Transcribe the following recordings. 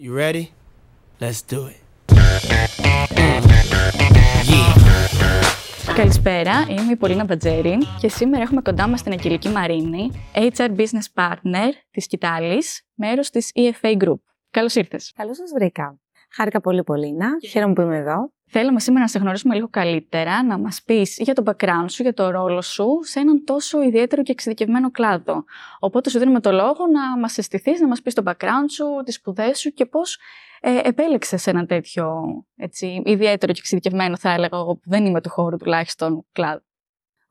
You ready? Let's do it. Καλησπέρα, είμαι η Πολίνα Μπατζέρη και σήμερα έχουμε κοντά μας την Αγγελική Μαρίνη, HR Business Partner της Κιτάλης, μέρος της EFA Group. Καλώς ήρθες. Καλώς σας βρήκα. Χάρηκα πολύ, Πολίνα. Χαίρομαι που είμαι εδώ. Θέλουμε σήμερα να σε γνωρίσουμε λίγο καλύτερα, να μας πεις για το background σου, για το ρόλο σου σε έναν τόσο ιδιαίτερο και εξειδικευμένο κλάδο. Οπότε σου δίνουμε το λόγο να μας συστηθείς, να μας πεις το background σου, τις σπουδές σου και πώς ε, επέλεξες ένα τέτοιο έτσι, ιδιαίτερο και εξειδικευμένο, θα έλεγα εγώ, που δεν είμαι του χώρου τουλάχιστον κλάδο.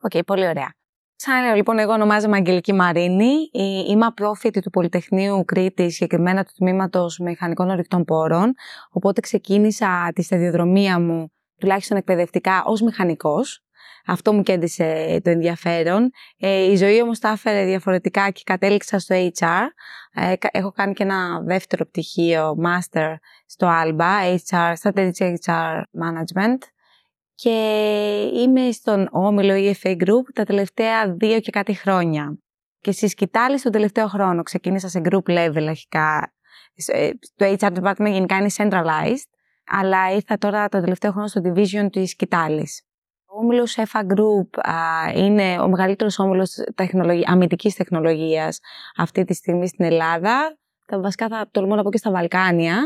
OK, okay, πολύ ωραία. Σαν λέω, λοιπόν, εγώ ονομάζομαι Αγγελική Μαρίνη. Είμαι απόφοιτη του Πολυτεχνείου Κρήτη, συγκεκριμένα του τμήματος Μηχανικών Ορυκτών Πόρων. Οπότε ξεκίνησα τη σταδιοδρομία μου, τουλάχιστον εκπαιδευτικά, ως μηχανικός. Αυτό μου κέντησε το ενδιαφέρον. Ε, η ζωή όμως τα έφερε διαφορετικά και κατέληξα στο HR. Ε, έχω κάνει και ένα δεύτερο πτυχίο, master στο ALBA, HR, Strategic HR Management και είμαι στον όμιλο EFA Group τα τελευταία δύο και κάτι χρόνια. Και στη σκητάλη στον τελευταίο χρόνο ξεκίνησα σε group level αρχικά. Ε, το HR department γενικά είναι centralized, αλλά ήρθα τώρα το τελευταίο χρόνο στο division της σκητάλης. Ο όμιλος EFA Group είναι ο μεγαλύτερος όμιλος τεχνολογία, αμυντικής τεχνολογίας αυτή τη στιγμή στην Ελλάδα. Τα βασικά θα τολμώ να πω και στα Βαλκάνια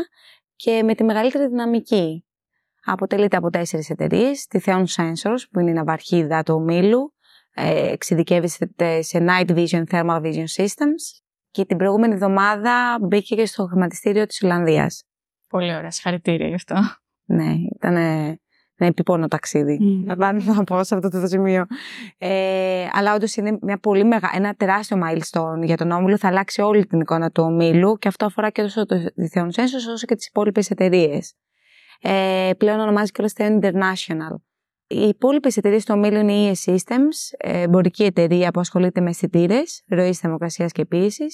και με τη μεγαλύτερη δυναμική. Αποτελείται από τέσσερις εταιρείες, τη Theon Sensors που είναι η ναυαρχίδα του ομίλου, ε, εξειδικεύεται σε Night Vision Thermal Vision Systems και την προηγούμενη εβδομάδα μπήκε και στο χρηματιστήριο της Ολλανδίας. Πολύ ωραία, συγχαρητήρια γι' αυτό. Ναι, ήταν ένα επιπόνο ταξίδι. Mm. Να, να πω σε αυτό το σημείο. Ε, αλλά όντως είναι μια πολύ μεγα, ένα τεράστιο milestone για τον όμιλο. Θα αλλάξει όλη την εικόνα του ομίλου και αυτό αφορά και τόσο το Theon Sensors όσο και τις υπόλοιπες εταιρείες ε, πλέον ονομάζεται και Theon International. Οι υπόλοιπες εταιρείες του ομίλου είναι η ES Systems, εμπορική εταιρεία που ασχολείται με αισθητήρες, ροής θερμοκρασίας και πίεση.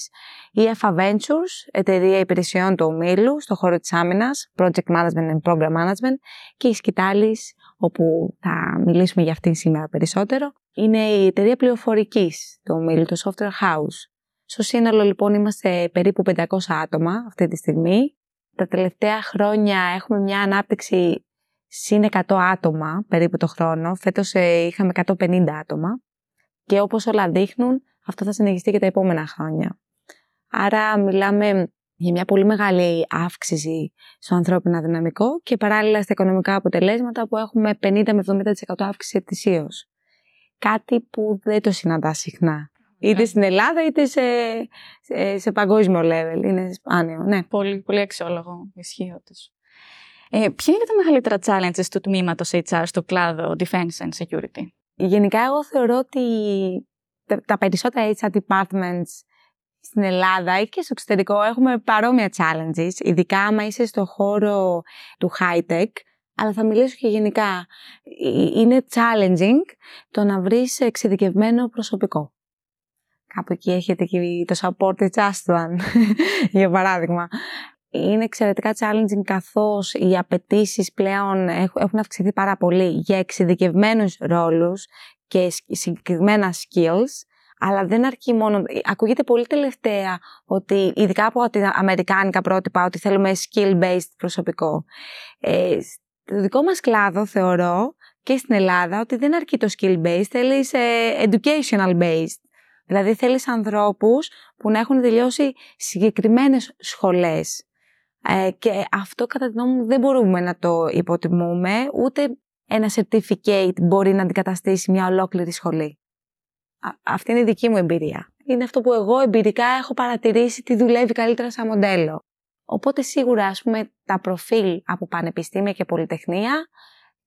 Η EFA Ventures, εταιρεία υπηρεσιών του ομίλου στον χώρο της άμυνας, Project Management and Program Management. Και η Σκητάλη, όπου θα μιλήσουμε για αυτήν σήμερα περισσότερο, είναι η εταιρεία πληροφορικής του ομίλου, το Software House. Στο σύνολο λοιπόν είμαστε περίπου 500 άτομα αυτή τη στιγμή τα τελευταία χρόνια έχουμε μια ανάπτυξη συν 100 άτομα περίπου το χρόνο. Φέτος ε, είχαμε 150 άτομα και όπως όλα δείχνουν αυτό θα συνεχιστεί και τα επόμενα χρόνια. Άρα μιλάμε για μια πολύ μεγάλη αύξηση στο ανθρώπινο δυναμικό και παράλληλα στα οικονομικά αποτελέσματα που έχουμε 50 με 70% αύξηση ετησίως. Κάτι που δεν το συναντά συχνά. Είτε στην Ελλάδα είτε σε, σε, σε παγκόσμιο level. Είναι σπάνιο. Ναι. Πολύ, πολύ αξιόλογο. Ισχύει όντως. Ε, ποια είναι τα μεγαλύτερα challenges του τμήματος HR στο κλάδο Defense and Security; Γενικά, εγώ θεωρώ ότι τα περισσότερα HR departments στην Ελλάδα ή και στο εξωτερικό έχουμε παρόμοια challenges, ειδικά άμα είσαι στο χώρο του high-tech, αλλά θα μιλήσω και γενικά. Ε, είναι challenging το να βρεις εξειδικευμένο προσωπικό. Κάπου εκεί έχετε και το support just one, για παράδειγμα. Είναι εξαιρετικά challenging καθώς οι απαιτήσεις πλέον έχουν αυξηθεί πάρα πολύ για εξειδικευμένους ρόλους και συγκεκριμένα skills, αλλά δεν αρκεί μόνο. Ακούγεται πολύ τελευταία ότι, ειδικά από τα αμερικάνικα πρότυπα, ότι θέλουμε skill-based προσωπικό. Ε, στο δικό μας κλάδο θεωρώ και στην Ελλάδα ότι δεν αρκεί το skill-based, θέλει educational-based. Δηλαδή θέλεις ανθρώπους που να έχουν τελειώσει συγκεκριμένες σχολές. Ε, και αυτό κατά τη γνώμη μου δεν μπορούμε να το υποτιμούμε, ούτε ένα certificate μπορεί να αντικαταστήσει μια ολόκληρη σχολή. αυτή είναι η δική μου εμπειρία. Είναι αυτό που εγώ εμπειρικά έχω παρατηρήσει τι δουλεύει καλύτερα σαν μοντέλο. Οπότε σίγουρα ας πούμε τα προφίλ από πανεπιστήμια και πολυτεχνία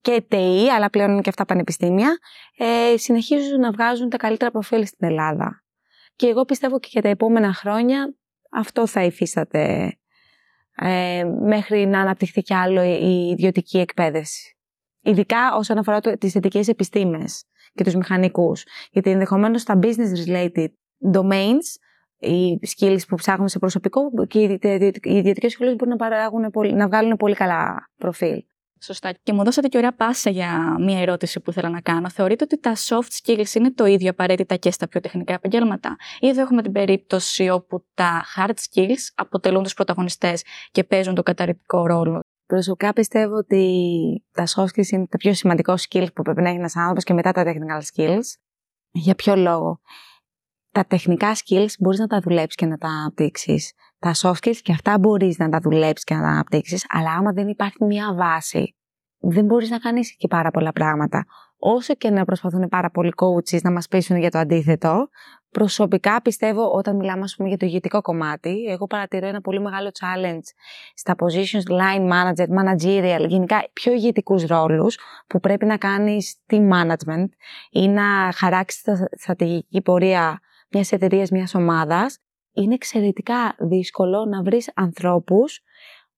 και ΤΕΗ, αλλά πλέον είναι και αυτά πανεπιστήμια, ε, συνεχίζουν να βγάζουν τα καλύτερα προφίλ στην Ελλάδα. Και εγώ πιστεύω και για τα επόμενα χρόνια αυτό θα υφίσταται ε, μέχρι να αναπτυχθεί κι άλλο η ιδιωτική εκπαίδευση. Ειδικά όσον αφορά τις θετικές επιστήμες και τους μηχανικούς. Γιατί ενδεχομένως στα business related domains, οι skills που ψάχνουμε σε προσωπικό και οι ιδιωτικές σχολές μπορούν να, παράγουν, να βγάλουν πολύ καλά προφίλ. Σωστά. Και μου δώσατε και ωραία πάσα για μία ερώτηση που ήθελα να κάνω. Θεωρείτε ότι τα soft skills είναι το ίδιο απαραίτητα και στα πιο τεχνικά επαγγέλματα, ή εδώ έχουμε την περίπτωση όπου τα hard skills αποτελούν τους πρωταγωνιστές και παίζουν το καταρρυπτικό ρόλο; Προσωπικά πιστεύω ότι τα soft skills είναι το πιο σημαντικό skill που πρέπει να έχει ένας άνθρωπος και μετά τα technical skills. Για ποιο λόγο; Τα τεχνικά skills μπορείς να τα δουλέψεις και να τα αναπτύξει. Τα soft skills και αυτά μπορείς να τα δουλέψεις και να τα αναπτύξεις, αλλά άμα δεν υπάρχει μια βάση, δεν μπορείς να κάνεις και πάρα πολλά πράγματα. Όσο και να προσπαθούν πάρα πολλοί coaches να μας πείσουν για το αντίθετο, προσωπικά πιστεύω όταν μιλάμε πούμε, για το ηγετικό κομμάτι, εγώ παρατηρώ ένα πολύ μεγάλο challenge στα positions line manager, managerial, γενικά πιο ηγετικούς ρόλους που πρέπει να κάνεις team management ή να χαράξεις τη στρατηγική πορεία μιας εταιρείας, μιας ομάδας. Είναι εξαιρετικά δύσκολο να βρεις ανθρώπους,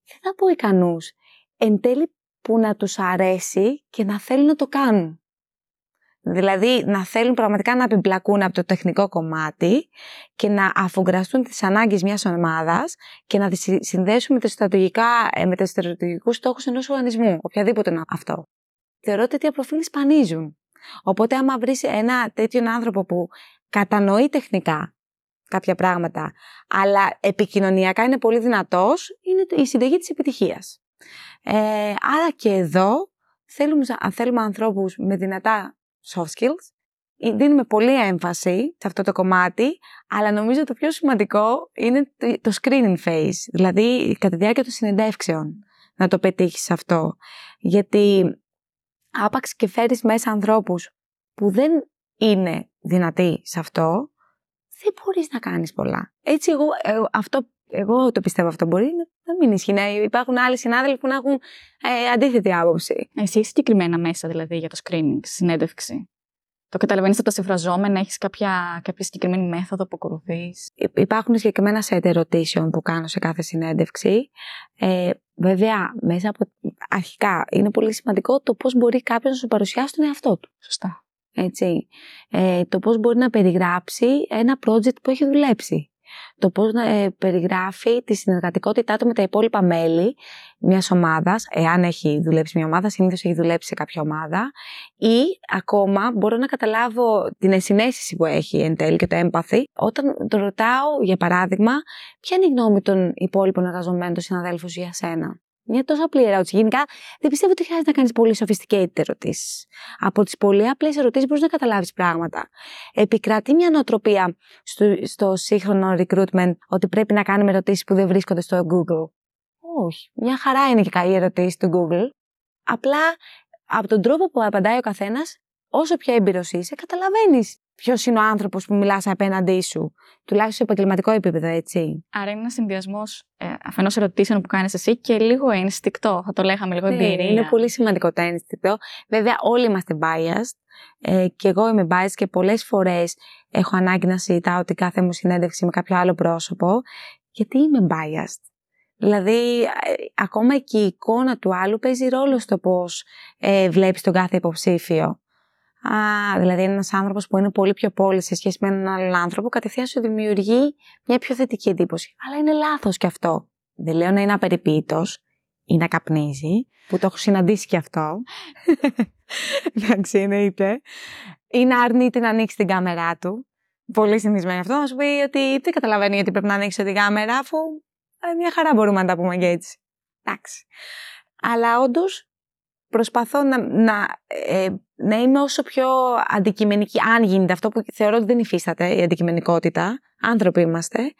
δεν θα πω ικανούς, εν τέλει που να τους αρέσει και να θέλουν να το κάνουν. Δηλαδή να θέλουν πραγματικά να επιμπλακούν από το τεχνικό κομμάτι και να αφογκραστούν τις ανάγκες μιας ομάδας και να τις συνδέσουν με, τα στρατηγικά, ε, με τους στρατηγικούς στόχους ενός οργανισμού, οποιαδήποτε είναι αυτό. Θεωρώ ότι τέτοια προφίλ σπανίζουν. Οπότε άμα βρεις ένα τέτοιον άνθρωπο που κατανοεί τεχνικά κάποια πράγματα, αλλά επικοινωνιακά είναι πολύ δυνατός, είναι η συνταγή της επιτυχίας. Ε, άρα και εδώ θέλουμε, θέλουμε ανθρώπους με δυνατά soft skills, ε, δίνουμε πολύ έμφαση σε αυτό το κομμάτι, αλλά νομίζω το πιο σημαντικό είναι το screening phase, δηλαδή κατά τη διάρκεια των συνεντεύξεων να το πετύχεις αυτό. Γιατί άπαξ και φέρεις μέσα ανθρώπους που δεν είναι δυνατοί σε αυτό, δεν μπορείς να κάνεις πολλά. Έτσι εγώ, εγώ ε, αυτό εγώ το πιστεύω αυτό. Μπορεί να μην ισχύει. Να υπάρχουν άλλοι συνάδελφοι που να έχουν ε, αντίθετη άποψη. Εσύ έχεις συγκεκριμένα μέσα δηλαδή για το screening, συνέντευξη. Το καταλαβαίνεις από τα συμφραζόμενα, έχεις κάποια, κάποια συγκεκριμένη μέθοδο που ακολουθείς; Υπάρχουν συγκεκριμένα σετ ερωτήσεων που κάνω σε κάθε συνέντευξη. Ε, βέβαια, μέσα από. Αρχικά, είναι πολύ σημαντικό το πώς μπορεί κάποιος να σου παρουσιάσει τον εαυτό του. Σωστά. Έτσι. Ε, το πώς μπορεί να περιγράψει ένα project που έχει δουλέψει το πώς ε, περιγράφει τη συνεργατικότητά του με τα υπόλοιπα μέλη μιας ομάδας, εάν έχει δουλέψει μια ομάδα, συνήθως έχει δουλέψει σε κάποια ομάδα, ή ακόμα μπορώ να καταλάβω την ενσυναίσθηση που έχει εν τέλει και το έμπαθη, όταν το ρωτάω, για παράδειγμα, ποια είναι η γνώμη των υπόλοιπων εργαζομένων, των συναδέλφων για σένα; Μια τόσο απλή ερώτηση. Γενικά, δεν πιστεύω ότι χρειάζεται να κάνεις πολύ sophisticated ερωτήσεις. Από τις πολύ απλές ερωτήσεις μπορείς να καταλάβεις πράγματα. Επικρατεί μια νοοτροπία στο, στο σύγχρονο recruitment ότι πρέπει να κάνουμε ερωτήσεις που δεν βρίσκονται στο Google. Όχι. Μια χαρά είναι και η ερωτήσει του Google. Απλά από τον τρόπο που απαντάει ο καθένας, όσο πιο έμπειρος είσαι, καταλαβαίνεις ποιος είναι ο άνθρωπος που μιλάς απέναντί σου; Τουλάχιστον σε επαγγελματικό επίπεδο, έτσι. Άρα είναι ένας συνδυασμός ε, αφενός ερωτήσεων που κάνεις εσύ και λίγο ένστικτο. Θα το λέγαμε λίγο ναι, εμπειρία. Είναι πολύ σημαντικό το ένστικτο. Βέβαια, όλοι είμαστε biased. Ε, και εγώ είμαι biased και πολλές φορές έχω ανάγκη να συζητάω την κάθε μου συνέντευξη με κάποιο άλλο πρόσωπο. Γιατί είμαι biased; Δηλαδή, ε, ακόμα και η εικόνα του άλλου παίζει ρόλο στο πώς ε, βλέπεις τον κάθε υποψήφιο. Α, δηλαδή είναι ένας άνθρωπος που είναι πολύ πιο πόλης σε σχέση με έναν άλλον άνθρωπο, κατευθείαν σου δημιουργεί μια πιο θετική εντύπωση. Αλλά είναι λάθος και αυτό. Δεν λέω να είναι απεριποίητος ή να καπνίζει, που το έχω συναντήσει και αυτό. Εντάξει, εννοείται. Ή να αρνείται να ανοίξει την κάμερά του. Πολύ συνηθισμένο αυτό, να σου πει ότι δεν καταλαβαίνει γιατί πρέπει να ανοίξει την κάμερα, αφού ε, μια χαρά μπορούμε να τα πούμε και έτσι. Εντάξει. Αλλά όντως προσπαθώ να, να, ε, να είμαι όσο πιο αντικειμενική, αν γίνεται αυτό που θεωρώ ότι δεν υφίσταται η αντικειμενικότητα, άνθρωποι είμαστε,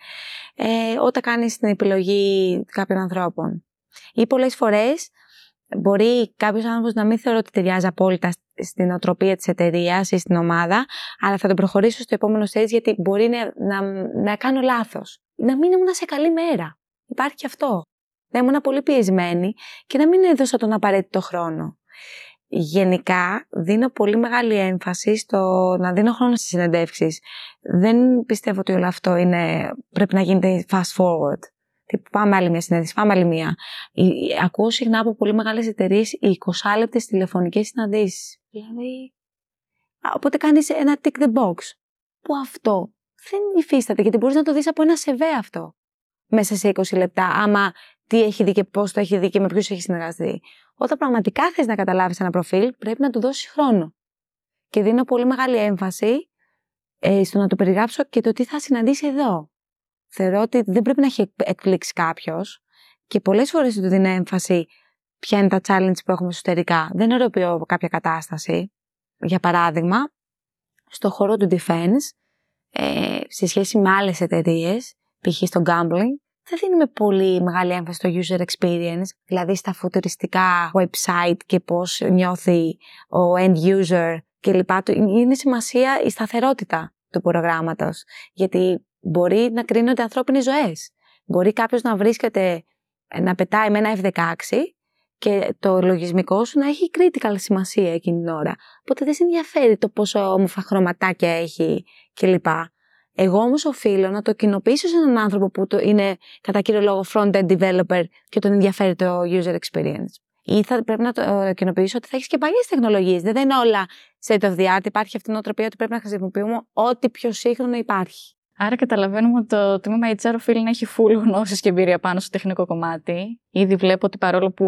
ε, όταν κάνεις την επιλογή κάποιων ανθρώπων. Ή πολλές φορές μπορεί κάποιος άνθρωπος να μην θεωρώ ότι ταιριάζει απόλυτα στην οτροπία της εταιρείας ή στην ομάδα, αλλά θα τον προχωρήσω στο επόμενο stage γιατί μπορεί να, να, να κάνω λάθος. Να μην ήμουν σε καλή μέρα. Υπάρχει και αυτό να ήμουν πολύ πιεσμένη και να μην έδωσα τον απαραίτητο χρόνο. Γενικά, δίνω πολύ μεγάλη έμφαση στο να δίνω χρόνο στις συνεντεύξεις. Δεν πιστεύω ότι όλο αυτό είναι, πρέπει να γίνεται fast forward. Τι πάμε άλλη μια συνέντευξη, πάμε άλλη μια. Ακούω συχνά από πολύ μεγάλες εταιρείες οι 20 λεπτές τηλεφωνικές συναντήσεις. Δηλαδή, οπότε κάνεις ένα tick the box. Που αυτό δεν υφίσταται, γιατί μπορείς να το δεις από ένα σεβέ αυτό μέσα σε 20 λεπτά. Άμα τι έχει δει και πώς το έχει δει και με ποιους έχει συνεργαστεί. Όταν πραγματικά θες να καταλάβεις ένα προφίλ, πρέπει να του δώσεις χρόνο. Και δίνω πολύ μεγάλη έμφαση ε, στο να του περιγράψω και το τι θα συναντήσει εδώ. Θεωρώ ότι δεν πρέπει να έχει εκπλήξει κάποιος και πολλές φορές του δίνω έμφαση ποια είναι τα challenge που έχουμε εσωτερικά. Δεν ερωτώ κάποια κατάσταση. Για παράδειγμα, στο χώρο του defense, ε, σε σχέση με άλλες εταιρείες, π.χ. στο gambling, δεν δίνουμε πολύ μεγάλη έμφαση στο user experience, δηλαδή στα φουτουριστικά website και πώς νιώθει ο end user κλπ. Είναι σημασία η σταθερότητα του προγράμματος, γιατί μπορεί να κρίνονται ανθρώπινες ζωές. Μπορεί κάποιος να βρίσκεται, να πετάει με ένα F-16 και το λογισμικό σου να έχει critical σημασία εκείνη την ώρα. Οπότε δεν σε ενδιαφέρει το πόσο όμορφα χρωματάκια έχει κλπ. Εγώ όμως οφείλω να το κοινοποιήσω σε έναν άνθρωπο που το είναι κατά κύριο λόγο front-end developer και τον ενδιαφέρει το user experience. Ή θα πρέπει να το κοινοποιήσω ότι θα έχεις και παλιές τεχνολογίες. Δεν είναι όλα state of the art. Υπάρχει αυτή η νοοτροπία ότι πρέπει να χρησιμοποιούμε ό,τι πιο σύγχρονο υπάρχει. Άρα καταλαβαίνουμε ότι το τμήμα HR οφείλει να έχει full γνώσεις και εμπειρία πάνω στο τεχνικό κομμάτι. Ήδη βλέπω ότι παρόλο που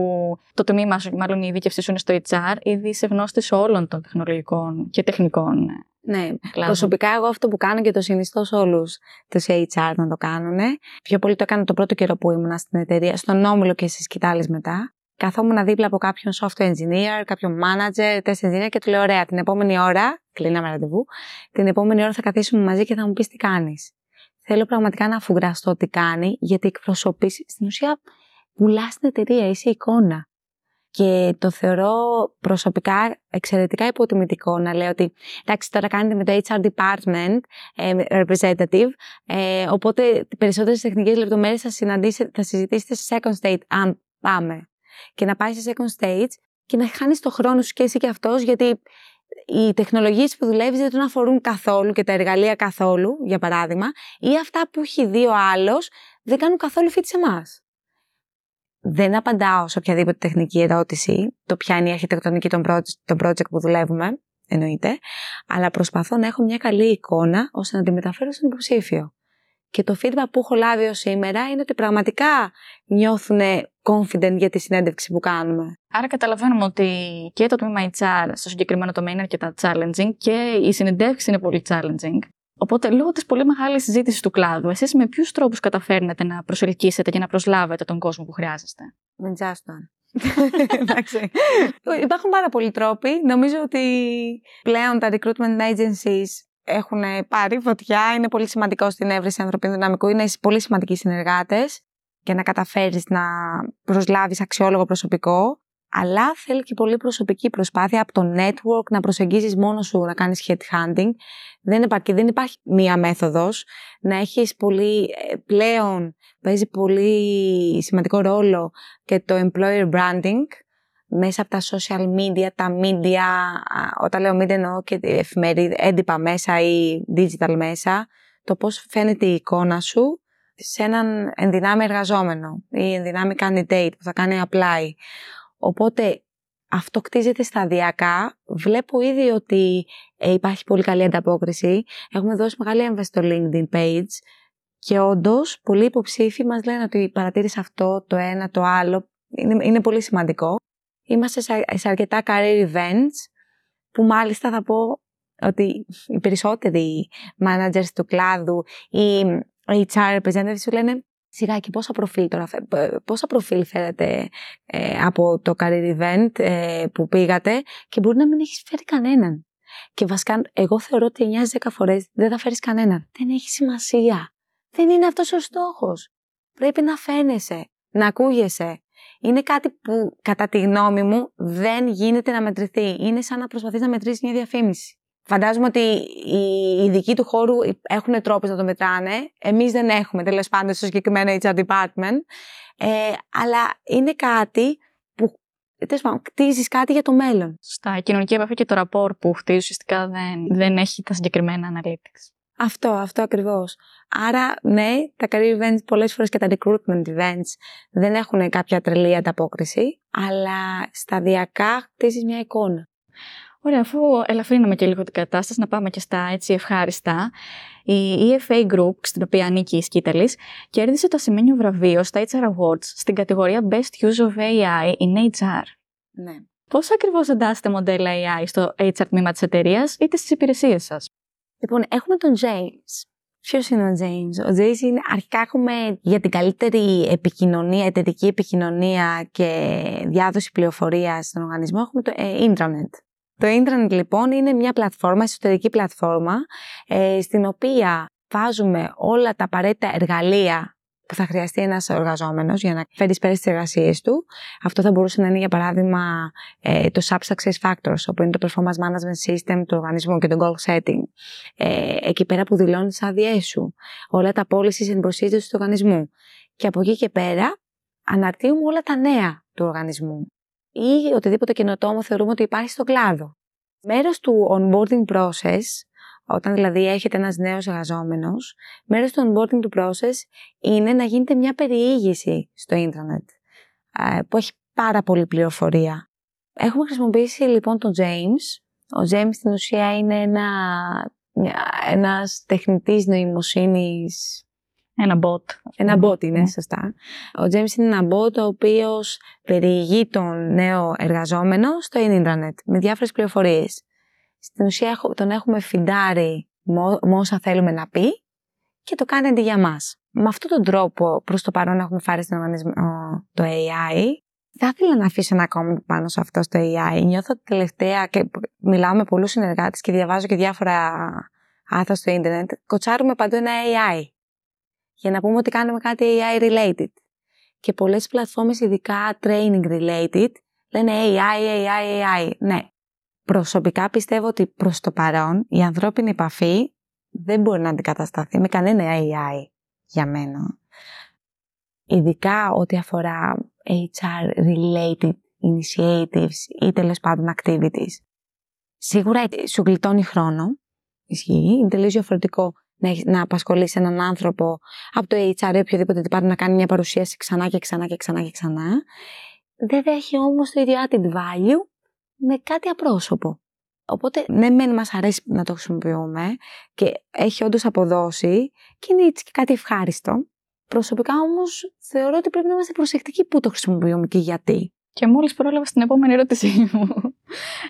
το τμήμα, μάλλον η ειδίκευσή σου είναι στο HR, ήδη είσαι γνώστης όλων των τεχνολογικών και τεχνικών ναι, προσωπικά εγώ αυτό που κάνω και το συνιστώ σε όλους τους HR να το κάνουν. Πιο πολύ το έκανα το πρώτο καιρό που ήμουν στην εταιρεία, στον όμιλο και στις κοιτάλε μετά. Καθόμουν δίπλα από κάποιον software engineer, κάποιον manager, test engineer και του λέω: Ωραία, την επόμενη ώρα, κλείναμε ραντεβού, την επόμενη ώρα θα καθίσουμε μαζί και θα μου πεις τι κάνεις. Θέλω πραγματικά να αφουγκραστώ τι κάνει, γιατί εκπροσωπείς στην ουσία πουλάς την εταιρεία, είσαι εικόνα. Και το θεωρώ προσωπικά εξαιρετικά υποτιμητικό να λέω ότι εντάξει τώρα κάνετε με το HR department ε, representative ε, οπότε περισσότερες τεχνικές λεπτομέρειες θα, θα συζητήσετε σε second stage αν πάμε. Και να πάει σε second stage και να χάνεις το χρόνο σου και εσύ και αυτός γιατί οι τεχνολογίες που δουλεύεις δεν τον αφορούν καθόλου και τα εργαλεία καθόλου, για παράδειγμα, ή αυτά που έχει δει ο άλλος δεν κάνουν καθόλου fit σε εμάς δεν απαντάω σε οποιαδήποτε τεχνική ερώτηση, το ποια είναι η αρχιτεκτονική των project, project που δουλεύουμε, εννοείται, αλλά προσπαθώ να έχω μια καλή εικόνα ώστε να τη μεταφέρω στον υποψήφιο. Και το feedback που έχω λάβει ως σήμερα είναι ότι πραγματικά νιώθουν confident για τη συνέντευξη που κάνουμε. Άρα καταλαβαίνουμε ότι και το τμήμα HR στο συγκεκριμένο τομέα είναι αρκετά challenging και η συνεντεύξη είναι πολύ challenging. Οπότε, λόγω της πολύ μεγάλης συζήτηση του κλάδου, εσείς με ποιους τρόπους καταφέρνετε να προσελκύσετε και να προσλάβετε τον κόσμο που χρειάζεστε; Με τζάστον. Εντάξει. Υπάρχουν πάρα πολλοί τρόποι. Νομίζω ότι πλέον τα recruitment agencies έχουν πάρει φωτιά. Είναι πολύ σημαντικό στην έβρεση ανθρωπίνου δυναμικού. Είναι πολύ σημαντικοί συνεργάτες και να καταφέρεις να προσλάβεις αξιόλογο προσωπικό αλλά θέλει και πολύ προσωπική προσπάθεια από το network να προσεγγίζεις μόνος σου να κάνεις headhunting. Δεν υπάρχει, δεν υπάρχει μία μέθοδος. Να έχεις πολύ, ε, πλέον παίζει πολύ σημαντικό ρόλο και το employer branding μέσα από τα social media, τα media, όταν λέω media εννοώ και εφημερίδα, έντυπα μέσα ή digital μέσα, το πώς φαίνεται η εικόνα σου σε έναν ενδυνάμει εργαζόμενο ή ενδυνάμει candidate που θα κάνει apply. Οπότε αυτό κτίζεται σταδιακά. Βλέπω ήδη ότι ε, υπάρχει πολύ καλή ανταπόκριση. Έχουμε δώσει μεγάλη έμβαση στο LinkedIn page και όντως πολλοί υποψήφοι μας λένε ότι παρατήρησε αυτό, το ένα, το άλλο. Είναι, είναι πολύ σημαντικό. Είμαστε σε, σε αρκετά career events που μάλιστα θα πω ότι οι περισσότεροι managers του κλάδου ή HR representatives σου λένε Σιγά και πόσα προφίλ τώρα, πόσα προφίλ φέρετε ε, από το career event ε, που πήγατε και μπορεί να μην έχεις φέρει κανέναν. Και βασικά εγώ θεωρώ ότι 9-10 φορές δεν θα φέρεις κανέναν. Δεν έχει σημασία. Δεν είναι αυτός ο στόχος. Πρέπει να φαίνεσαι, να ακούγεσαι. Είναι κάτι που κατά τη γνώμη μου δεν γίνεται να μετρηθεί. Είναι σαν να προσπαθείς να μετρήσεις μια διαφήμιση. Φαντάζομαι ότι οι ειδικοί του χώρου έχουν τρόπους να το μετράνε. Εμείς δεν έχουμε, τέλος πάντων, στο συγκεκριμένο HR department. Ε, αλλά είναι κάτι που τέλος πάντων, κτίζεις κάτι για το μέλλον. Στα κοινωνική επαφή και το ραπόρ που χτίζει ουσιαστικά δεν, δεν έχει τα συγκεκριμένα analytics. Αυτό, αυτό ακριβώς. Άρα, ναι, τα career events πολλές φορές και τα recruitment events δεν έχουν κάποια τρελή ανταπόκριση, αλλά σταδιακά χτίζεις μια εικόνα. Ωραία, αφού ελαφρύναμε και λίγο την κατάσταση, να πάμε και στα έτσι ευχάριστα. Η EFA Group, στην οποία ανήκει η Σκήταλης, κέρδισε το ασημένιο βραβείο στα HR Awards στην κατηγορία Best Use of AI in HR. Ναι. Πώς ακριβώς εντάσσετε μοντέλα AI στο HR τμήμα της εταιρείας είτε στις υπηρεσίες σας; Λοιπόν, έχουμε τον James. Ποιος είναι ο James? Ο James είναι, αρχικά έχουμε για την καλύτερη επικοινωνία, εταιρική επικοινωνία και διάδοση πληροφορίας στον οργανισμό, έχουμε το ε, intranet. Το intranet λοιπόν είναι μια πλατφόρμα, εσωτερική πλατφόρμα, ε, στην οποία βάζουμε όλα τα απαραίτητα εργαλεία που θα χρειαστεί ένας εργαζόμενος για να φέρει πέρα στι εργασίες του. Αυτό θα μπορούσε να είναι, για παράδειγμα, ε, το Sub Success Factors, όπου είναι το Performance Management System του οργανισμού και το Goal Setting. Ε, εκεί πέρα που δηλώνει τις άδειέ σου. Όλα τα policies and procedures του οργανισμού. Και από εκεί και πέρα αναρτήσουμε όλα τα νέα του οργανισμού ή οτιδήποτε καινοτόμο θεωρούμε ότι υπάρχει στον κλάδο. Μέρος του onboarding process όταν δηλαδή έχετε ένας νέος εργαζόμενος, μέρος του onboarding του process είναι να γίνεται μια περιήγηση στο ίντερνετ, που έχει πάρα πολύ πληροφορία. Έχουμε χρησιμοποιήσει λοιπόν τον James. Ο James στην ουσία είναι ένα, ένας τεχνητής νοημοσύνης ένα bot. Ένα bot είναι, ναι. σωστά. Ο James είναι ένα bot ο οποίος περιηγεί τον νέο εργαζόμενο στο ίντερνετ με διάφορες πληροφορίες στην ουσία τον έχουμε φιντάρει με όσα θέλουμε να πει και το κάνει αντί για μας. Με αυτόν τον τρόπο προς το παρόν έχουμε φάρει στον οργανισμό το AI. Θα ήθελα να αφήσω ένα comment πάνω σε αυτό στο AI. Νιώθω ότι τελευταία και μιλάω με πολλούς συνεργάτες και διαβάζω και διάφορα άθρα στο ίντερνετ. Κοτσάρουμε παντού ένα AI για να πούμε ότι κάνουμε κάτι AI related. Και πολλές πλατφόρμες, ειδικά training related, λένε AI, AI, AI. Ναι, Προσωπικά πιστεύω ότι προς το παρόν η ανθρώπινη επαφή δεν μπορεί να αντικατασταθεί με κανένα AI για μένα. Ειδικά ό,τι αφορά HR-related initiatives ή τέλος πάντων activities. Σίγουρα σου γλιτώνει χρόνο, ισχύει, είναι τελείως διαφορετικό να, να απασχολήσει έναν άνθρωπο από το HR ή οποιοδήποτε τι να κάνει μια παρουσίαση ξανά και ξανά και ξανά και ξανά. Δεν έχει όμως το ίδιο added value με κάτι απρόσωπο. Οπότε, ναι, μεν μας αρέσει να το χρησιμοποιούμε και έχει όντως αποδώσει και είναι έτσι και κάτι ευχάριστο. Προσωπικά όμως θεωρώ ότι πρέπει να είμαστε προσεκτικοί που το χρησιμοποιούμε και γιατί. Και μόλις πρόλαβα στην επόμενη ερώτησή μου.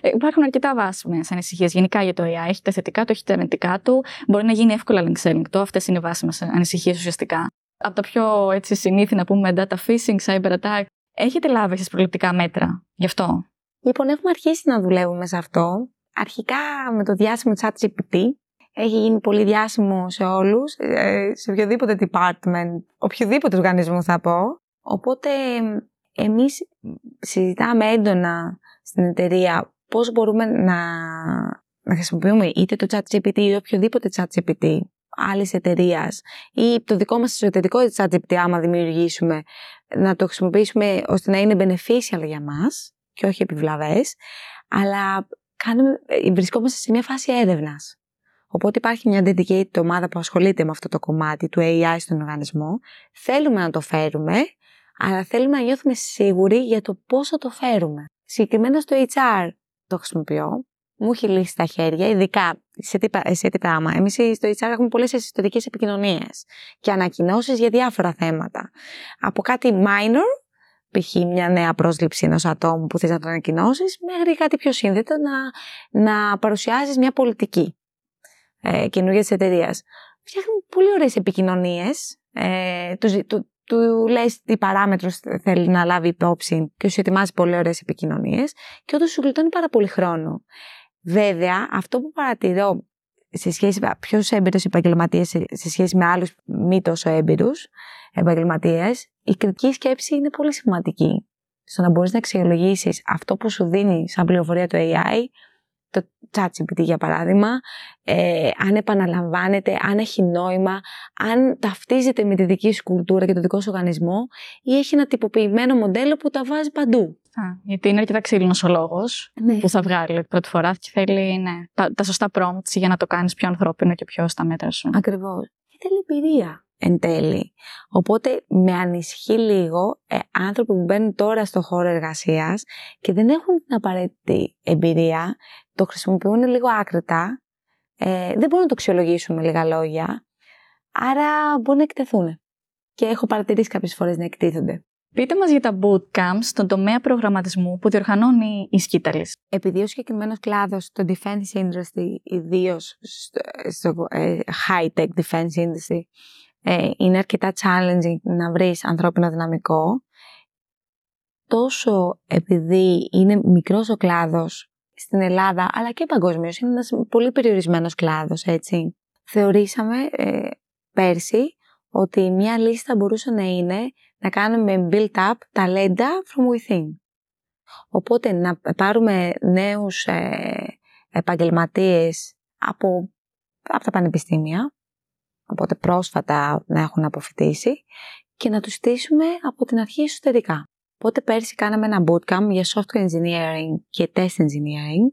Ε, υπάρχουν αρκετά βάσιμες ανησυχίες γενικά για το AI. Έχει τα θετικά του, έχει τα αρνητικά του. Μπορεί να γίνει εύκολα ελεγκτό. Αυτές είναι οι βάσιμες ανησυχίες ουσιαστικά. Από τα πιο έτσι, συνήθι να πούμε data phishing, cyber attack. Έχετε λάβει εσείς προληπτικά μέτρα γι' αυτό; Λοιπόν, έχουμε αρχίσει να δουλεύουμε σε αυτό. Αρχικά με το διάσημο ChatGPT. Έχει γίνει πολύ διάσημο σε όλους, ε, σε οποιοδήποτε department, οποιοδήποτε οργανισμό θα πω. Οπότε εμείς συζητάμε έντονα στην εταιρεία πώς μπορούμε να, να χρησιμοποιούμε είτε το ChatGPT ή οποιοδήποτε ChatGPT άλλης εταιρείας ή το δικό μας εσωτερικό ChatGPT άμα δημιουργήσουμε, να το χρησιμοποιήσουμε ώστε να είναι beneficial για μας και όχι επιβλαβές, αλλά κάνουμε, ε, βρισκόμαστε σε μια φάση έρευνας. Οπότε υπάρχει μια dedicated ομάδα που ασχολείται με αυτό το κομμάτι του AI στον οργανισμό. Θέλουμε να το φέρουμε, αλλά θέλουμε να νιώθουμε σίγουροι για το πώς θα το φέρουμε. Συγκεκριμένα στο HR το χρησιμοποιώ. Μου έχει λύσει τα χέρια, ειδικά σε τι, σε τι πράγμα. Εμείς στο HR έχουμε πολλές εσωτερικές επικοινωνίες και ανακοινώσεις για διάφορα θέματα. Από κάτι minor π.χ. μια νέα πρόσληψη ενός ατόμου που θες να το ανακοινώσεις, μέχρι κάτι πιο σύνδετο να, να παρουσιάζεις μια πολιτική ε, καινούργιας τη εταιρείας. Φτιάχνουν πολύ ωραίες επικοινωνίες. Ε, του, του, του λες τι παράμετρος θέλει να λάβει υπόψη και σου ετοιμάζει πολύ ωραίες επικοινωνίες και όντως σου γλιτώνει πάρα πολύ χρόνο. Βέβαια, αυτό που παρατηρώ σε σχέση με πιο έμπειρου επαγγελματίε, σε σχέση με άλλους μη τόσο έμπειρους επαγγελματίες, η κριτική σκέψη είναι πολύ σημαντική. Στο να μπορείς να αξιολογήσεις αυτό που σου δίνει σαν πληροφορία το AI, το ChatGPT για παράδειγμα, ε, αν επαναλαμβάνεται, αν έχει νόημα, αν ταυτίζεται με τη δική σου κουλτούρα και το δικό σου οργανισμό ή έχει ένα τυποποιημένο μοντέλο που τα βάζει παντού. Α, γιατί είναι αρκετά ξύλινος ο λόγος ναι. που θα βγάλει πρώτη φορά και θέλει ναι, τα, τα σωστά prompts για να το κάνεις πιο ανθρώπινο και πιο στα μέτρα σου. Ακριβώς. Και θέλει εμπειρία εν τέλει. Οπότε με ανισχύει λίγο ε, άνθρωποι που μπαίνουν τώρα στο χώρο εργασίας και δεν έχουν την απαραίτητη εμπειρία, το χρησιμοποιούν λίγο άκρητα. Ε, δεν μπορούν να το αξιολογήσουν με λίγα λόγια. Άρα μπορούν να εκτεθούν. Και έχω παρατηρήσει κάποιες φορές να εκτίθενται. Πείτε μας για τα bootcamps στον τομέα προγραμματισμού που διοργανώνει η Σκήταλης. Επειδή ο συγκεκριμένος κλάδος, το defense industry, ιδίως στο, ε, high-tech defense industry, ε, είναι αρκετά challenging να βρεις ανθρώπινο δυναμικό, τόσο επειδή είναι μικρός ο κλάδος στην Ελλάδα, αλλά και παγκοσμίως, είναι ένας πολύ περιορισμένος κλάδος, έτσι. Θεωρήσαμε ε, πέρσι ότι μια λίστα μπορούσε να είναι να κάνουμε build-up ταλέντα from within. Οπότε να πάρουμε νέους ε, επαγγελματίες από, από τα πανεπιστήμια, οπότε πρόσφατα να έχουν αποφυτίσει και να τους στήσουμε από την αρχή εσωτερικά. Οπότε πέρσι κάναμε ένα bootcamp για software engineering και test engineering.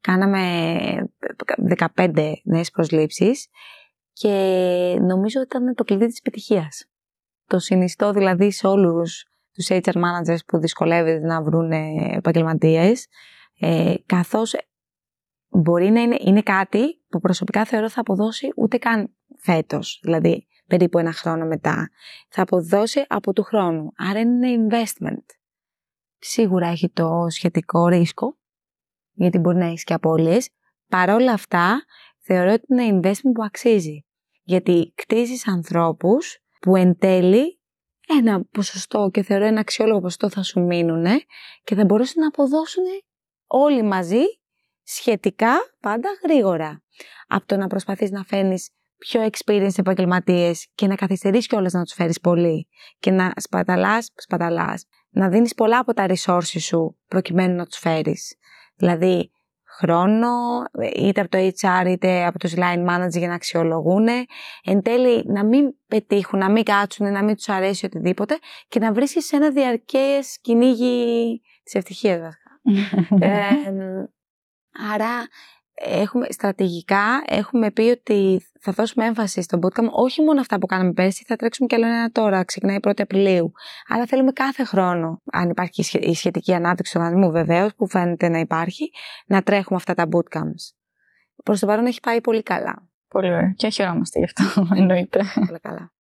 Κάναμε 15 νέες προσλήψεις και νομίζω ότι ήταν το κλειδί της επιτυχίας. Το συνιστώ δηλαδή σε όλους τους HR managers που δυσκολεύεται να βρουν επαγγελματίες, ε, καθώς μπορεί να είναι, είναι κάτι που προσωπικά θεωρώ θα αποδώσει ούτε καν φέτος, δηλαδή περίπου ένα χρόνο μετά. Θα αποδώσει από του χρόνου. Άρα είναι investment. Σίγουρα έχει το σχετικό ρίσκο, γιατί μπορεί να έχεις και απώλειες. Παρόλα αυτά, θεωρώ ότι είναι investment που αξίζει. Γιατί κτίζεις ανθρώπους που εν τέλει ένα ποσοστό και θεωρώ ένα αξιόλογο ποσοστό θα σου μείνουν και θα μπορούσαν να αποδώσουν όλοι μαζί σχετικά πάντα γρήγορα. Από το να προσπαθείς να φέρνεις πιο experienced επαγγελματίες και να καθυστερείς κιόλας να τους φέρεις πολύ και να σπαταλάς, σπαταλάς, να δίνεις πολλά από τα resources σου προκειμένου να τους φέρεις. Δηλαδή, χρόνο, είτε από το HR είτε από τους line manager για να αξιολογούν. Εν τέλει να μην πετύχουν, να μην κάτσουν, να μην τους αρέσει οτιδήποτε και να βρίσκεις σε ένα διαρκές κυνήγι της ευτυχίας βασικά. ε, άρα έχουμε, στρατηγικά έχουμε πει ότι θα δώσουμε έμφαση στο bootcamp όχι μόνο αυτά που κάναμε πέρσι, θα τρέξουμε κι άλλο ένα τώρα, ξεκινάει 1η Απριλίου. Αλλά θέλουμε κάθε χρόνο, αν υπάρχει η σχετική ανάπτυξη του οργανισμού βεβαίως, που φαίνεται να υπάρχει, να τρέχουμε αυτά τα bootcamps. Προς το παρόν έχει πάει πολύ καλά. Πολύ ωραία. Και χαιρόμαστε γι' αυτό, εννοείται. Πολύ καλά.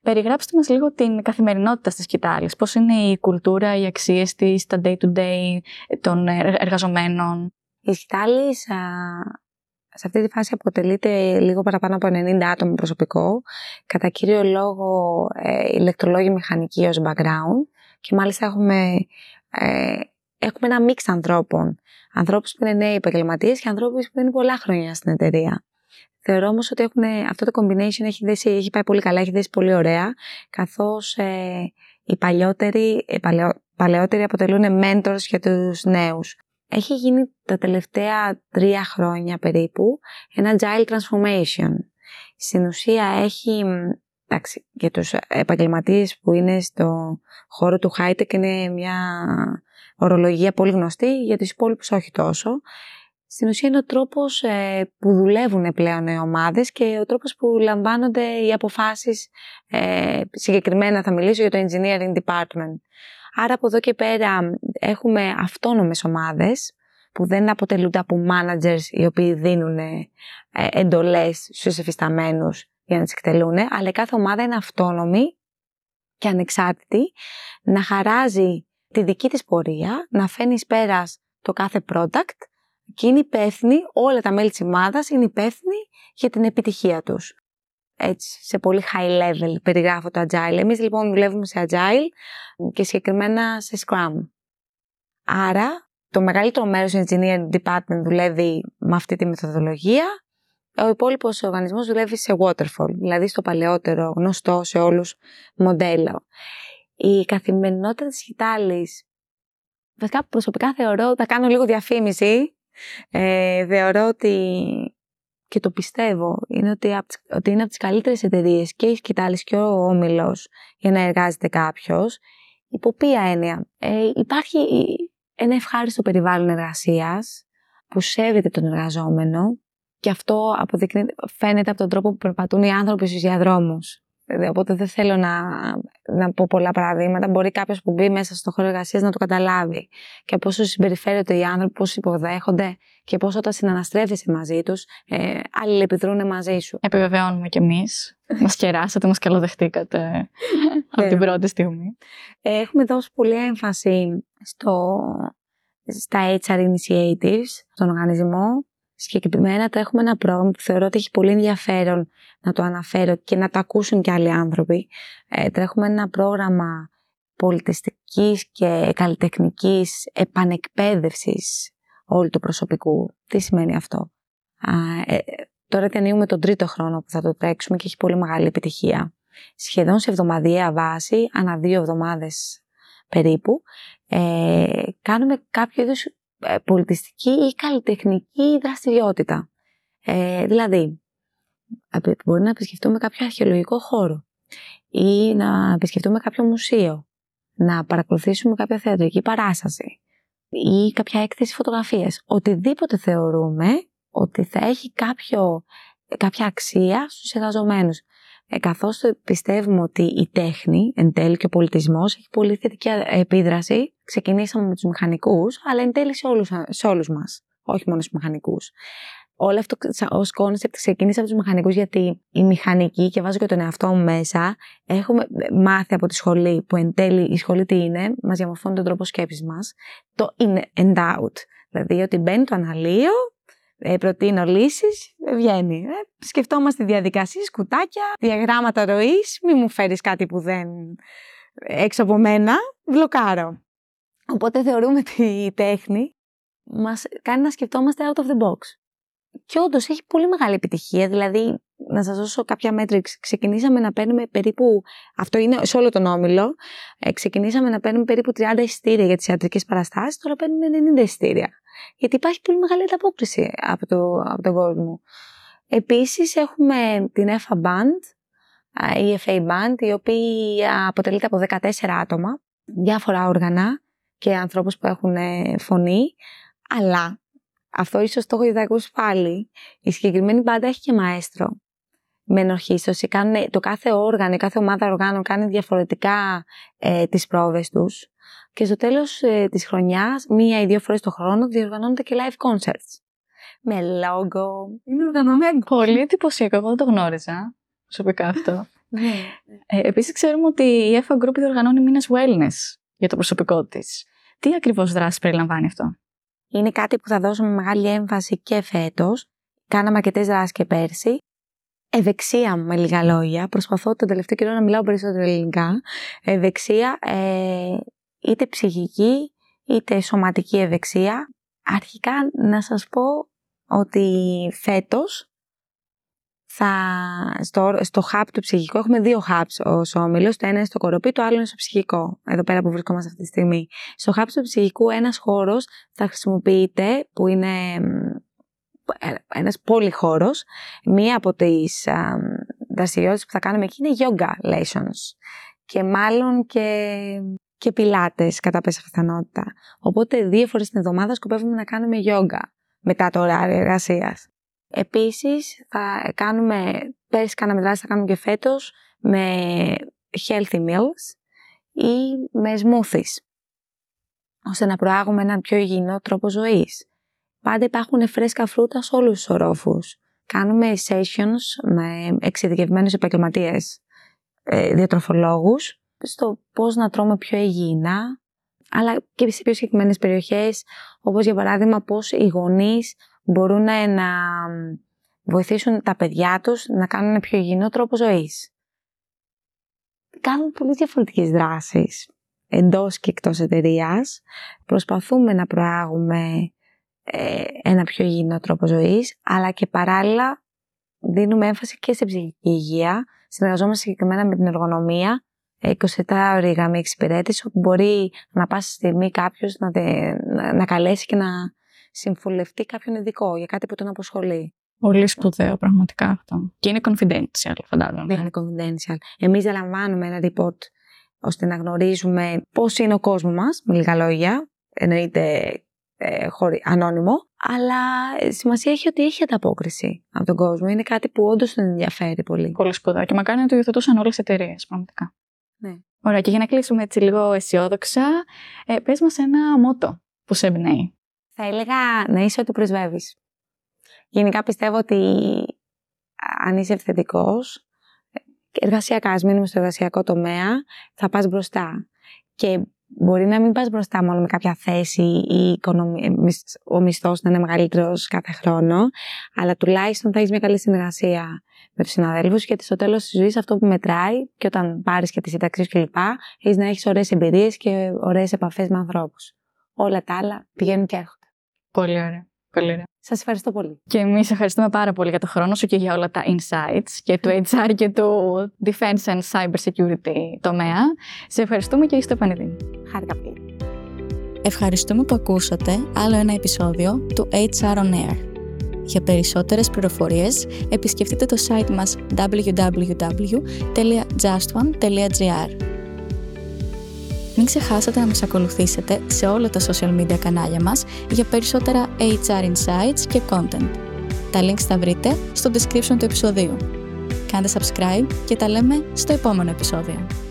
Περιγράψτε μας λίγο την καθημερινότητα της Κιτάλης. Πώς είναι η κουλτούρα, οι αξίες της, τα day-to-day των εργαζομένων; Η Σκητάλη σε αυτή τη φάση αποτελείται λίγο παραπάνω από 90 άτομα προσωπικό, κατά κύριο λόγο ε, ηλεκτρολόγοι μηχανικοί ως background και μάλιστα έχουμε, ε, έχουμε ένα μίξ ανθρώπων. Ανθρώπους που είναι νέοι επαγγελματίες και ανθρώπους που είναι πολλά χρόνια στην εταιρεία. Θεωρώ όμως ότι έχουν, αυτό το combination έχει, δέσει, έχει πάει πολύ καλά, έχει δέσει πολύ ωραία, καθώς ε, οι παλιότεροι, οι παλαιότεροι αποτελούν mentors για τους νέους έχει γίνει τα τελευταία τρία χρόνια περίπου ένα agile transformation. Στην ουσία έχει, εντάξει, για τους επαγγελματίες που είναι στο χώρο του high-tech είναι μια ορολογία πολύ γνωστή, για τους υπόλοιπους όχι τόσο. Στην ουσία είναι ο τρόπος ε, που δουλεύουν πλέον οι ομάδες και ο τρόπος που λαμβάνονται οι αποφάσεις, ε, συγκεκριμένα θα μιλήσω για το engineering department. Άρα από εδώ και πέρα έχουμε αυτόνομες ομάδες που δεν αποτελούνται από managers οι οποίοι δίνουν ε, εντολές στους εφισταμένους για να τις εκτελούν, αλλά κάθε ομάδα είναι αυτόνομη και ανεξάρτητη να χαράζει τη δική της πορεία, να φαίνει πέρας το κάθε product και είναι υπεύθυνη, όλα τα μέλη της ομάδας είναι υπεύθυνοι για την επιτυχία τους έτσι, σε πολύ high level περιγράφω το agile. Εμείς λοιπόν δουλεύουμε σε agile και συγκεκριμένα σε scrum. Άρα το μεγαλύτερο μέρος του engineering department δουλεύει με αυτή τη μεθοδολογία. Ο υπόλοιπος οργανισμός δουλεύει σε waterfall, δηλαδή στο παλαιότερο γνωστό σε όλους μοντέλο. Η καθημερινότητα της Χιτάλης, βασικά προσωπικά θεωρώ, θα κάνω λίγο διαφήμιση, ε, θεωρώ ότι και το πιστεύω, είναι ότι, ότι είναι από τις καλύτερες εταιρείες και η Σκητάλης και ο Όμιλος για να εργάζεται κάποιος. Υπό ποια έννοια; Ε, υπάρχει ένα ευχάριστο περιβάλλον εργασίας που σέβεται τον εργαζόμενο και αυτό φαίνεται από τον τρόπο που περπατούν οι άνθρωποι στους διαδρόμους. Ε, οπότε δεν θέλω να, να πω πολλά παραδείγματα. Μπορεί κάποιος που μπει μέσα στο χώρο εργασίας να το καταλάβει. Και πώ συμπεριφέρονται οι άνθρωποι, πώς υποδέχονται και πώ όταν συναναστρέφεσαι μαζί τους, ε, αλληλεπιδρούν μαζί σου. Επιβεβαιώνουμε κι εμείς. μας κεράσατε, μας καλοδεχτήκατε από την πρώτη στιγμή. Ε, έχουμε δώσει πολύ έμφαση στο, στα HR initiatives, στον οργανισμό. Συγκεκριμένα τρέχουμε ένα πρόγραμμα που θεωρώ ότι έχει πολύ ενδιαφέρον να το αναφέρω και να το ακούσουν και άλλοι άνθρωποι. Ε, τρέχουμε ένα πρόγραμμα πολιτιστικής και καλλιτεχνικής επανεκπαίδευσης όλου του προσωπικού. Τι σημαίνει αυτό; Ε, τώρα διανύουμε τον τρίτο χρόνο που θα το τρέξουμε και έχει πολύ μεγάλη επιτυχία. Σχεδόν σε εβδομαδιαία βάση, ανά δύο εβδομάδες περίπου, ε, κάνουμε κάποιο είδους ε, πολιτιστική ή καλλιτεχνική δραστηριότητα. Ε, δηλαδή, μπορεί να επισκεφτούμε κάποιο αρχαιολογικό χώρο ή να επισκεφτούμε κάποιο μουσείο, να παρακολουθήσουμε κάποια θεατρική παράσταση ή κάποια έκθεση φωτογραφίες. Οτιδήποτε θεωρούμε ότι θα έχει κάποιο, κάποια αξία στους εργαζομένους. Ε, καθώς πιστεύουμε ότι η τέχνη, εν τέλει και ο πολιτισμός, έχει πολύ θετική επίδραση. Ξεκινήσαμε με τους μηχανικούς, αλλά εν τέλει σε όλους, σε όλους μας, όχι μόνο στους μηχανικούς. Όλο αυτό ως concept ξεκίνησε από τους μηχανικούς, γιατί οι μηχανικοί, και βάζω και τον εαυτό μου μέσα, έχουμε μάθει από τη σχολή, που εν τέλει η σχολή τι είναι, μας διαμορφώνει τον τρόπο σκέψης μας, το in and out. Δηλαδή ό,τι μπαίνει το αναλύω, ε, προτείνω λύσεις, βγαίνει. Ε, σκεφτόμαστε διαδικασίες, κουτάκια, διαγράμματα ροής. Μη μου φέρεις κάτι που δεν έξω από μένα, μπλοκάρω. Οπότε θεωρούμε ότι η τέχνη μας κάνει να σκεφτόμαστε out of the box. Και όντως έχει πολύ μεγάλη επιτυχία. Δηλαδή, να σας δώσω κάποια μέτρη. Ξεκινήσαμε να παίρνουμε περίπου. Αυτό είναι σε όλο τον όμιλο. Ε, ξεκινήσαμε να παίρνουμε περίπου 30 εισιτήρια για τις ιατρικές παραστάσεις. Τώρα παίρνουμε 90 εισιτήρια. Γιατί υπάρχει πολύ μεγάλη ανταπόκριση από, το, από τον κόσμο. Επίσης, έχουμε την EFA Band, η FA Band, η οποία αποτελείται από 14 άτομα, διάφορα όργανα και ανθρώπους που έχουν φωνή, αλλά αυτό ίσως το έχω ακούσει πάλι. Η συγκεκριμένη μπάντα έχει και μαέστρο με ενορχίστωση. Κάνουν, το κάθε όργανο, η κάθε ομάδα οργάνων κάνει διαφορετικά ε, τις πρόβες τους. Και στο τέλος ε, της χρονιάς, μία ή δύο φορές το χρόνο, διοργανώνονται και live concerts. Με λόγο. Είναι οργανωμένο. Πολύ εντυπωσιακό. Εγώ δεν το γνώριζα. Προσωπικά αυτό. ναι. ε, Επίσης, ξέρουμε ότι η EFA Group διοργανώνει μήνες wellness για το προσωπικό της. Τι ακριβώς δράση περιλαμβάνει αυτό; Είναι κάτι που θα δώσουμε μεγάλη έμφαση και φέτος. Κάναμε αρκετές δράσεις και πέρσι. Ευεξία με λίγα λόγια. Προσπαθώ τον τελευταίο καιρό να μιλάω περισσότερο ελληνικά. Ευεξία, ε, είτε ψυχική είτε σωματική ευεξία. Αρχικά να σας πω ότι φέτος θα, στο, στο hub του ψυχικού, έχουμε δύο hubs ως όμιλος. Το ένα είναι στο κοροπή, το άλλο είναι στο ψυχικό, εδώ πέρα που βρισκόμαστε αυτή τη στιγμή. Στο hub του ψυχικού, ένας χώρος θα χρησιμοποιείται, που είναι ε, ένας χώρο. Μία από τις δραστηριότητες που θα κάνουμε εκεί είναι yoga lessons. Και μάλλον και, και πιλάτες κατά πέσα πιθανότητα. Οπότε δύο φορές την εβδομάδα σκοπεύουμε να κάνουμε yoga μετά το ωράριο εργασίας. Επίσης, θα κάνουμε, πέρυσι κάναμε δράση, θα κάνουμε και φέτος, με healthy meals ή με smoothies, ώστε να προάγουμε έναν πιο υγιεινό τρόπο ζωής. Πάντα υπάρχουν φρέσκα φρούτα σε όλους τους ορόφους. Κάνουμε sessions με εξειδικευμένους επαγγελματίες ε, διατροφολόγους στο πώς να τρώμε πιο υγιεινά, αλλά και σε πιο συγκεκριμένες περιοχές, όπως για παράδειγμα πώς οι γονείς μπορούν να βοηθήσουν τα παιδιά τους να κάνουν πιο υγιεινό τρόπο ζωής. Κάνουν πολύ διαφορετικές δράσεις εντός και εκτός εταιρείας. Προσπαθούμε να προάγουμε ε, ένα πιο υγιεινό τρόπο ζωής, αλλά και παράλληλα δίνουμε έμφαση και σε ψυχική υγεία. Συνεργαζόμαστε συγκεκριμένα με την εργονομία 27 ώρη γραμμή εξυπηρέτηση, όπου μπορεί να πάσει στιγμή κάποιος να, να, να καλέσει και να συμφουλευτεί κάποιον ειδικό για κάτι που τον αποσχολεί. Πολύ σπουδαίο πραγματικά αυτό. Και είναι confidential, φαντάζομαι. Ναι, είναι confidential. Εμείς δεν λαμβάνουμε ένα report ώστε να γνωρίζουμε πώς είναι ο κόσμος μας, με λίγα λόγια. Εννοείται ε, χωρί, ανώνυμο, αλλά ε, σημασία έχει ότι έχει ανταπόκριση από τον κόσμο. Είναι κάτι που όντως τον ενδιαφέρει πολύ. Πολύ σπουδαίο και μακάρι να το υιοθετούσαν όλες οι εταιρείες, πραγματικά. Ναι. Ωραία, και για να κλείσουμε έτσι λίγο αισιόδοξα, ε, πες μας ένα μότο που σε εμπνέει. Θα έλεγα να είσαι ό,τι πρεσβεύεις. Γενικά πιστεύω ότι αν είσαι ευθετικό, εργασιακά, ας μείνουμε στο εργασιακό τομέα, θα πας μπροστά. Και μπορεί να μην πας μπροστά μόνο με κάποια θέση ή ο μισθός να είναι μεγαλύτερος κάθε χρόνο, αλλά τουλάχιστον θα έχεις μια καλή συνεργασία με τους συναδέλφους, γιατί στο τέλος της ζωής αυτό που μετράει και όταν πάρεις και τη σύνταξή κλπ. έχεις να έχεις ωραίες εμπειρίες και ωραίες επαφές με ανθρώπους. Όλα τα άλλα πηγαίνουν και έρχονται. Πολύ ωραία. Πολύ ωραία. Σας ευχαριστώ πολύ. Και εμείς ευχαριστούμε πάρα πολύ για το χρόνο σου και για όλα τα insights και του HR και του Defense and Cyber Security τομέα. Σε ευχαριστούμε και είστε επανειδή. Χάρηκα πολύ. Ευχαριστούμε που ακούσατε άλλο ένα επεισόδιο του HR on Air. Για περισσότερες πληροφορίες επισκεφτείτε το site μας www.justone.gr μην ξεχάσετε να μας ακολουθήσετε σε όλα τα social media κανάλια μας για περισσότερα HR insights και content. Τα links θα βρείτε στο description του επεισοδίου. Κάντε subscribe και τα λέμε στο επόμενο επεισόδιο.